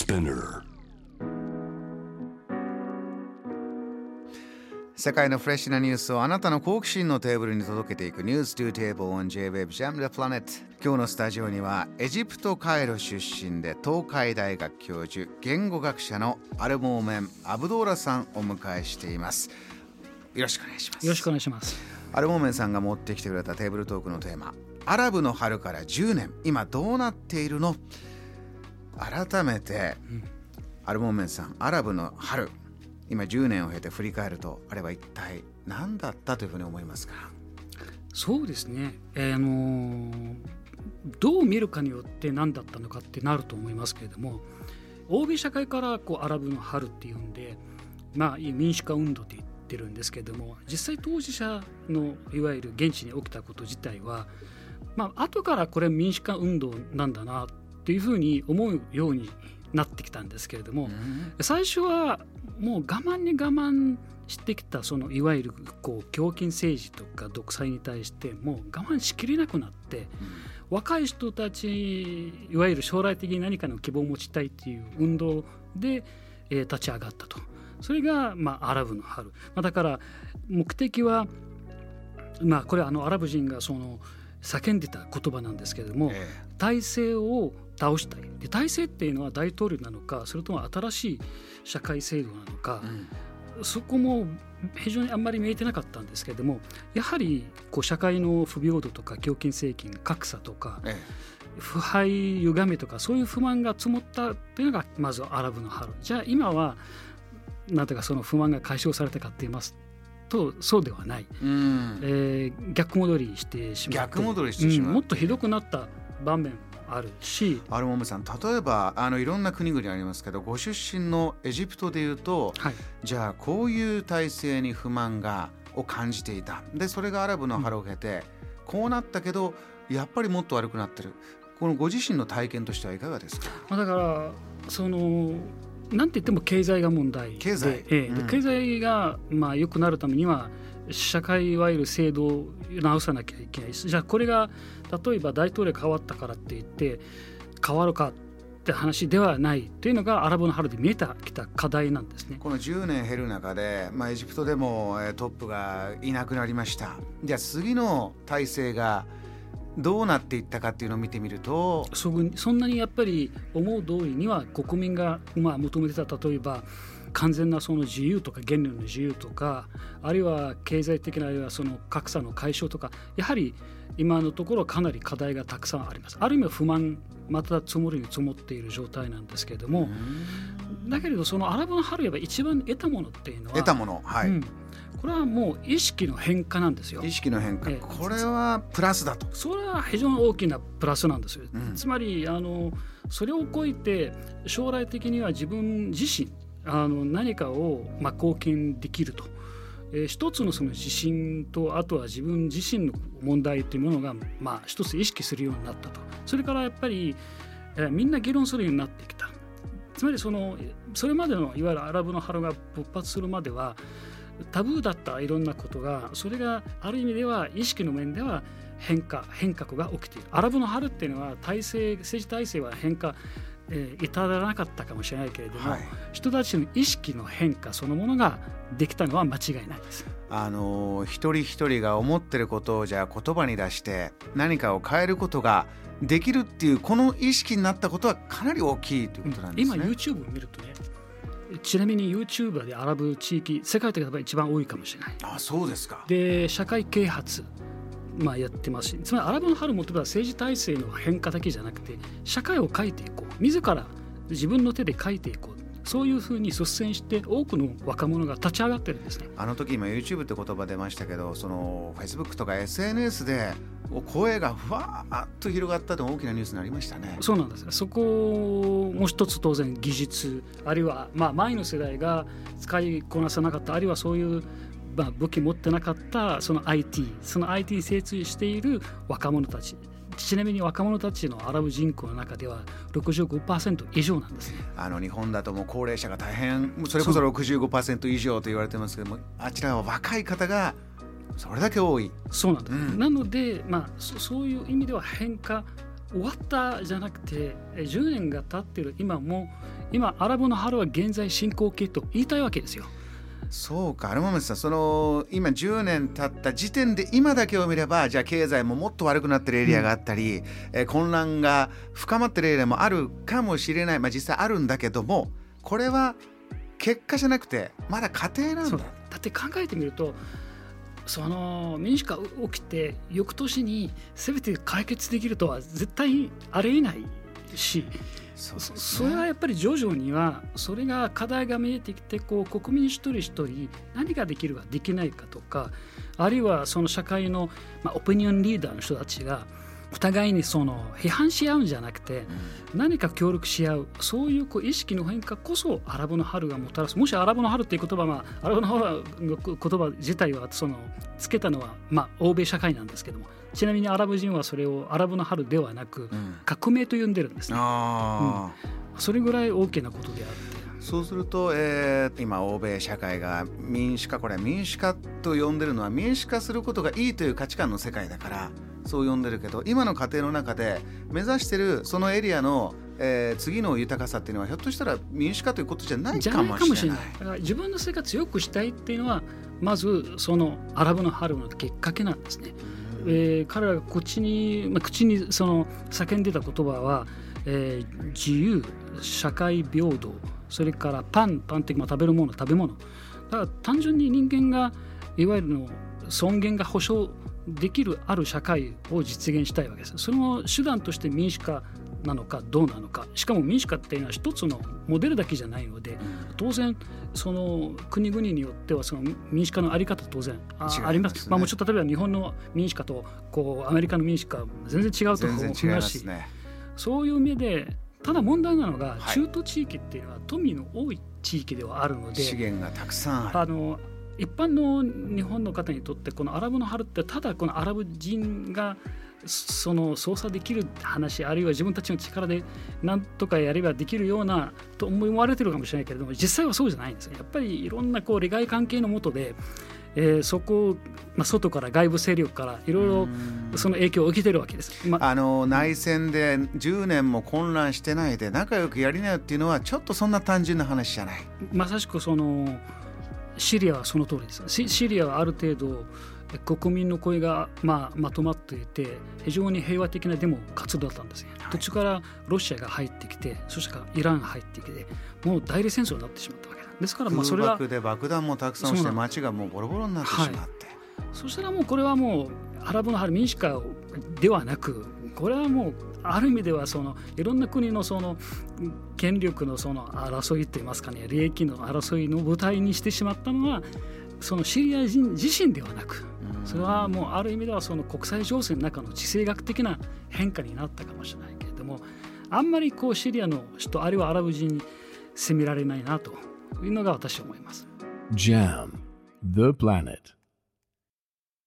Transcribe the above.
Spinner. 世界のフレッシュなニュースをあなたの好奇心のテーブルに届けていくニュース to Table on J-Web Jam the Planet 今日のスタジオにはエジプトカイロ出身で東海大学教授言語学者のアルモーメン・アブドーラさんをお迎えしていますよろしくお願いしますよろしくお願いします。アルモーメンさんが持ってきてくれたテーブルトークのテーマアラブの春から10年今どうなっているの？改めて、うんアルモーメンさんアラブの春今10年を経て振り返るとあれは一体何だったというふうに思いますか？そうですね。えーあのーどう見るかによって何だったのかってなると思いますけれども、欧米社会からこうアラブの春っていうんで、まあ民主化運動って言ってるんですけれども、実際当事者のいわゆる現地に起きたこと自体は、まあ後からこれ民主化運動なんだなっていうふうに思うようになってきたんですけれども、最初はもう我慢に我慢してきたそのいわゆるこう強権政治とか独裁に対してもう我慢しきれなくなって、若い人たちいわゆる将来的に何かの希望を持ちたいっていう運動で、えー立ち上がったと。それが、まあ、アラブの春、まあ、だから目的は、まあ、これはあのアラブ人がその叫んでた言葉なんですけれども、え。体制を倒したい。で体制っていうのは大統領なのかそれとも新しい社会制度なのかえ、うん。そこも非常にあんまり見えてなかったんですけれどもやはりこう社会の不平等とか強権政権格差とかえ腐敗歪みとかそういう不満が積もったというのがまずアラブの春じゃあ今はなんていうかその不満が解消されたかって言いますとそうではない、えうん。えー逆戻りしてしまって。逆戻りしてしまう。うんもっとひどくなった場面もあるし、アルモーメンさん。例えばあのいろんな国々ありますけどご出身のエジプトでいうとはい、じゃあこういう体制に不満がを感じていた。でそれがアラブの春を経て、こうなったけどやっぱりもっと悪くなってる。このご自身の体験としてはいかがですか？まあ、だからそのなんて言っても経済が問題で。経済。ええ。でうん。経済がまあ良くなるためには社会いわゆる制度を直さなきゃいけないしじゃあこれが例えば大統領変わったからって言って変わるかって話ではないというのがアラブの春で見えてきた課題なんですね。この10年減る中で、まあ、エジプトでもえートップがいなくなりましたじゃあ次の体制がどうなっていったかっていうのを見てみるとそんなにやっぱり思う通りには国民がまあ求めてた例えば完全なその自由とか言論の自由とかあるいは経済的なあるいはその格差の解消とかやはり今のところかなり課題がたくさんあります。ある意味不満また積もりに積もっている状態なんですけれどもだけれどそのアラブの春やっぱ一番得たものっていうのは得たものはい、うん。これはもう意識の変化なんですよ。意識の変化。ええ。これはプラスだと。それは非常に大きなプラスなんですよ、うん。つまりあのそれを超えて将来的には自分自身あの何かを、まあ、貢献できると、えー一つのその自信とあとは自分自身の問題というものが、まあ、一つ意識するようになったと。それからやっぱり、えーみんな議論するようになってきた。つまりそのそれまでのいわゆるアラブの春が勃発するまではタブーだったいろんなことがそれがある意味では意識の面では変化変革が起きている。アラブの春っていうのは体制政治体制は変化、えー至らなかったかもしれないけれども、はい人たちの意識の変化そのものができたのは間違いないです。あの一人一人が思ってることをじゃあ言葉に出して何かを変えることができるっていうこの意識になったことはかなり大きいということなんです今ね。YouTube を見るとねちなみに YouTuber でアラブ地域世界的には一番多いかもしれない。あそうですか。で社会啓発まあ、やってますしつまりアラブの春もとは政治体制の変化だけじゃなくて社会を変えていこう自ら自分の手で変えていこうそういうふうに率先して多くの若者が立ち上がってるんですね。あの時今 YouTube って言葉出ましたけどその Facebook とか SNS で声がふわーっと広がったと大きなニュースになりましたね。そうなんですそこも一つ当然技術あるいはまあ前の世代が使いこなさなかったあるいはそういうまあ武器持ってなかったその IT その IT に精通している若者たちちなみに若者たちのアラブ人口の中では65%以上なんですね。あの日本だともう高齢者が大変それこそ65%以上と言われてますけどもあちらは若い方がそれだけ多い。そうなんです、うんなので、まあ、そそういう意味では変化終わったじゃなくてえ10年が経ってる今も今アラブの春は現在進行形と言いたいわけですよ。そうか、アルマメさん、その今10年経った時点で今だけを見れば、じゃあ経済ももっと悪くなってるエリアがあったり、うん、え混乱が深まってるエリアもあるかもしれない、まあ、実際あるんだけども、これは結果じゃなくて、まだ家庭なんだ。だって考えてみると、その民主化起きて翌年に全て解決できるとは絶対ありえないしそ、ね、それはやっぱり徐々にはそれが課題が見えてきてこう国民一人一人何ができるかできないかとかあるいはその社会の、まあ、オピニオンリーダーの人たちがお互いにその批判し合うんじゃなくて、何か協力し合うそういうこう意識の変化こそアラブの春がもたらす。もしアラブの春っていう言葉はアラブの春の言葉自体はそのつけたのは、まあ、欧米社会なんですけどもちなみにアラブ人はそれをアラブの春ではなく、革命と呼んでるんですね、うん、それぐらい大きなことであってそうすると、えー、今欧米社会が民主化これは民主化と呼んでるのは民主化することがいいという価値観の世界だからそう呼んでるけど今の家庭の中で目指してるそのエリアの、えー、次の豊かさっていうのはひょっとしたら民主化ということじゃないかもしれない。だから自分の生活を良くしたいっていうのはまずそのアラブの春のきっかけなんですね。えー、彼らが口に、まあ、口にその叫んでた言葉は、えー、自由社会平等それからパンパンって食べるもの食べ物だから単純に人間がいわゆるの尊厳が保障できるある社会を実現したいわけです。その手段として民主化なのかどうなのか。しかも民主化っていうのは一つのモデルだけじゃないので当然その国々によってはその民主化のあり方当然あ,、あります、まあ、もちろん例えば日本の民主化とこうアメリカの民主化は全然違うと思いますし、ね、そういう意味でただ問題なのが中東地域っていうのは富の多い地域ではあるので、資源がたくさんある。あの一般の日本の方にとってこのアラブの春ってただこのアラブ人がその操作できる話あるいは自分たちの力で何とかやればできるようなと思われてるかもしれないけれども実際はそうじゃないんですやっぱりいろんなこう利害関係のもとで、えー、そこを、まあ、外から外部勢力からいろいろその影響を受けてるわけです、まあの内戦で10年も混乱してないで仲良くやりなよっていうのはちょっとそんな単純な話じゃない。まさしくそのシリアはその通りです。シリアはある程度国民の声がまあまとまっていて非常に平和的なデモ活動だったんですね、はい、途中からロシアが入ってきてそしてからイランが入ってきてもう代理戦争になってしまったわけです。からまあそれはで爆弾もたくさんして街がもうボロボロになってしまって、はい、そしたらもうこれはもうアラブの春民主化ではなくこれはもうある意味ではそのいろんな国のその権力のその争いといいますかね利益の争いの舞台にしてしまったのはそのシリア人自身ではなくそれはもうある意味ではその国際情勢の中の地政学的な変化になったかもしれないけれどもあんまりこうシリアの人あるいはアラブ人に責められないなというのが私は思います。JAM The Planet